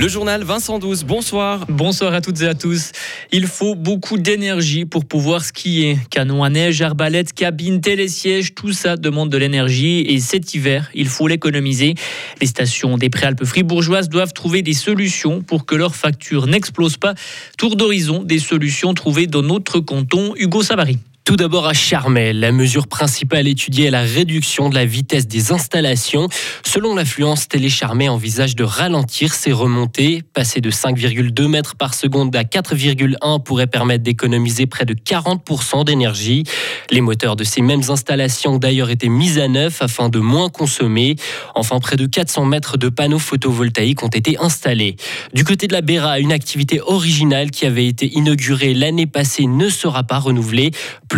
Le journal Vincent 12, bonsoir. Bonsoir à toutes et à tous. Il faut beaucoup d'énergie pour pouvoir skier. Canon à neige, arbalète, cabine, télésiège, tout ça demande de l'énergie et cet hiver, il faut l'économiser. Les stations des Préalpes fribourgeoises doivent trouver des solutions pour que leurs factures n'explosent pas. Tour d'horizon des solutions trouvées dans notre canton. Hugo Savary. Tout d'abord à Charmel, la mesure principale étudiée est la réduction de la vitesse des installations. Selon l'affluence, Télécharmé envisage de ralentir ses remontées. Passer de 5,2 mètres par seconde à 4,1 pourrait permettre d'économiser près de 40% d'énergie. Les moteurs de ces mêmes installations ont d'ailleurs été mis à neuf afin de moins consommer. Enfin, près de 400 mètres de panneaux photovoltaïques ont été installés. Du côté de la Béra, une activité originale qui avait été inaugurée l'année passée ne sera pas renouvelée.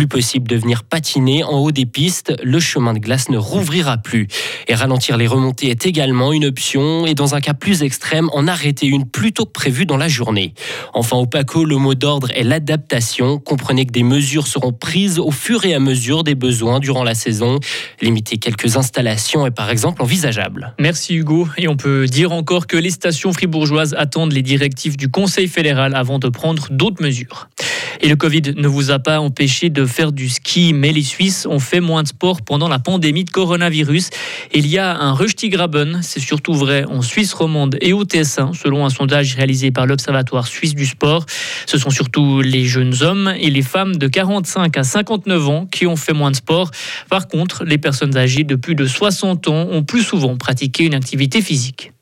Possible de venir patiner en haut des pistes, le chemin de glace ne rouvrira plus. Et ralentir les remontées est également une option et dans un cas plus extrême, en arrêter une plus tôt que prévu dans la journée. Enfin, au PACO, le mot d'ordre est l'adaptation. Comprenez que des mesures seront prises au fur et à mesure des besoins durant la saison. Limiter quelques installations est par exemple envisageable. Merci Hugo. Et on peut dire encore que les stations fribourgeoises attendent les directives du Conseil fédéral avant de prendre d'autres mesures. Et le Covid ne vous a pas empêché de faire du ski, mais les Suisses ont fait moins de sport pendant la pandémie de coronavirus. Il y a un Graben, c'est surtout vrai en Suisse romande et au TS1, selon un sondage réalisé par l'Observatoire suisse du sport. Ce sont surtout les jeunes hommes et les femmes de 45 à 59 ans qui ont fait moins de sport. Par contre, les personnes âgées de plus de 60 ans ont plus souvent pratiqué une activité physique.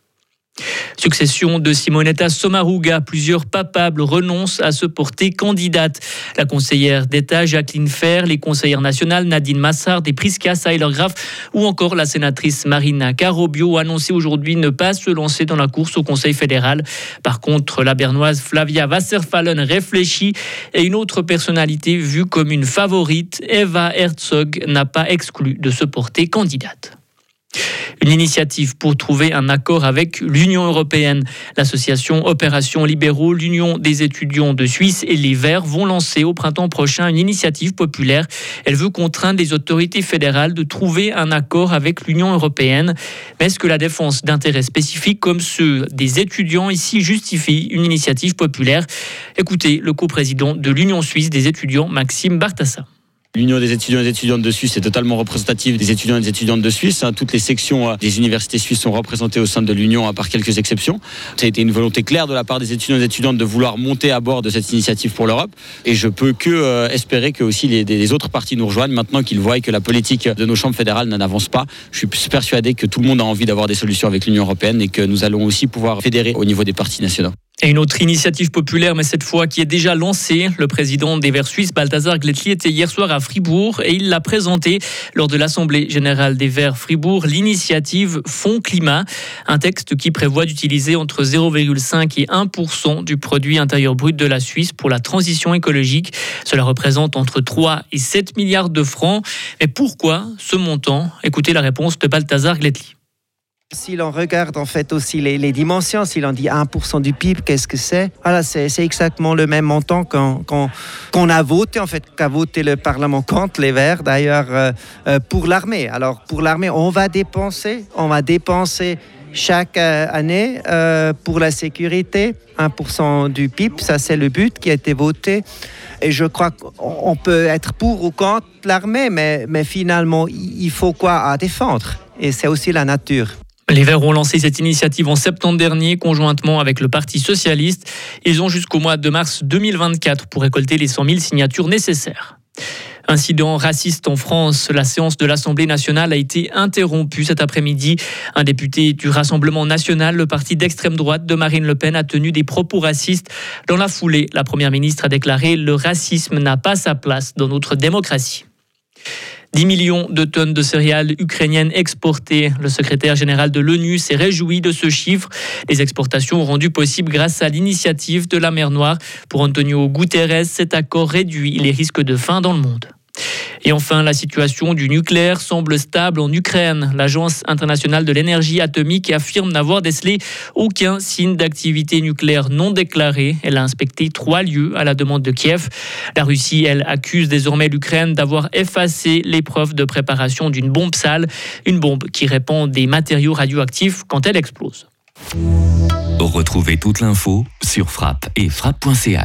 Succession de Simonetta Sommaruga, plusieurs papables renoncent à se porter candidate. La conseillère d'État Jacqueline Fer, les conseillères nationales Nadine Massard et Prisca Seiler-Graf ou encore la sénatrice Marina Carobio ont annoncé aujourd'hui ne pas se lancer dans la course au Conseil fédéral. Par contre, la bernoise Flavia Wasserfallen réfléchit et une autre personnalité vue comme une favorite, Eva Herzog, n'a pas exclu de se porter candidate. Une initiative pour trouver un accord avec l'Union européenne. L'association Opération Libéraux, l'Union des étudiants de Suisse et les Verts vont lancer au printemps prochain une initiative populaire. Elle veut contraindre les autorités fédérales de trouver un accord avec l'Union européenne. Mais est-ce que la défense d'intérêts spécifiques comme ceux des étudiants ici justifie une initiative populaire? Écoutez le coprésident de l'Union suisse des étudiants, Maxime Bartassa. L'Union des étudiants et étudiantes de Suisse est totalement représentative des étudiants et des étudiantes de Suisse. Hein. Toutes les sections euh, des universités suisses sont représentées au sein de l'Union, à part quelques exceptions. Ça a été une volonté claire de la part des étudiants et étudiantes de vouloir monter à bord de cette initiative pour l'Europe. Et je peux que euh, espérer que aussi les, autres partis nous rejoignent maintenant qu'ils voient que la politique de nos chambres fédérales n'avance pas. Je suis persuadé que tout le monde a envie d'avoir des solutions avec l'Union européenne et que nous allons aussi pouvoir fédérer au niveau des partis nationaux. Et une autre initiative populaire, mais cette fois qui est déjà lancée. Le président des Verts suisses, Balthazar Gletli, était hier soir à Fribourg et il l'a présenté lors de l'Assemblée générale des Verts Fribourg, l'initiative Fonds Climat, un texte qui prévoit d'utiliser entre 0,5 et 1% du produit intérieur brut de la Suisse pour la transition écologique. Cela représente entre 3 et 7 milliards de francs. Mais pourquoi ce montant? Écoutez la réponse de Balthazar Gletli. Si l'on regarde en fait aussi les, dimensions, si l'on dit 1% du PIB, qu'est-ce que c'est? Voilà, c'est exactement le même montant qu'on a voté, en fait, qu'a voté le Parlement contre les Verts, d'ailleurs, euh, euh, pour l'armée. Alors, pour l'armée, on va dépenser, on va dépenser chaque euh, année pour la sécurité, 1% du PIB, ça c'est le but qui a été voté. Et je crois qu'on peut être pour ou contre l'armée, mais, mais finalement, il faut quoi à défendre? Et c'est aussi la nature. Les Verts ont lancé cette initiative en septembre dernier, conjointement avec le Parti socialiste. Ils ont jusqu'au mois de mars 2024 pour récolter les 100 000 signatures nécessaires. Incident raciste en France. La séance de l'Assemblée nationale a été interrompue cet après-midi. Un député du Rassemblement national, le parti d'extrême droite de Marine Le Pen, a tenu des propos racistes. Dans la foulée, la Première ministre a déclaré Le racisme n'a pas sa place dans notre démocratie. 10 millions de tonnes de céréales ukrainiennes exportées. Le secrétaire général de l'ONU s'est réjoui de ce chiffre. Les exportations ont rendu possible grâce à l'initiative de la mer Noire. Pour Antonio Guterres, cet accord réduit les risques de faim dans le monde. Et enfin, la situation du nucléaire semble stable en Ukraine. L'Agence internationale de l'énergie atomique affirme n'avoir décelé aucun signe d'activité nucléaire non déclarée. Elle a inspecté trois lieux à la demande de Kiev. La Russie, elle, accuse désormais l'Ukraine d'avoir effacé les preuves de préparation d'une bombe sale, une bombe qui répand des matériaux radioactifs quand elle explose. Retrouvez toute l'info sur frappe et frappe.ch.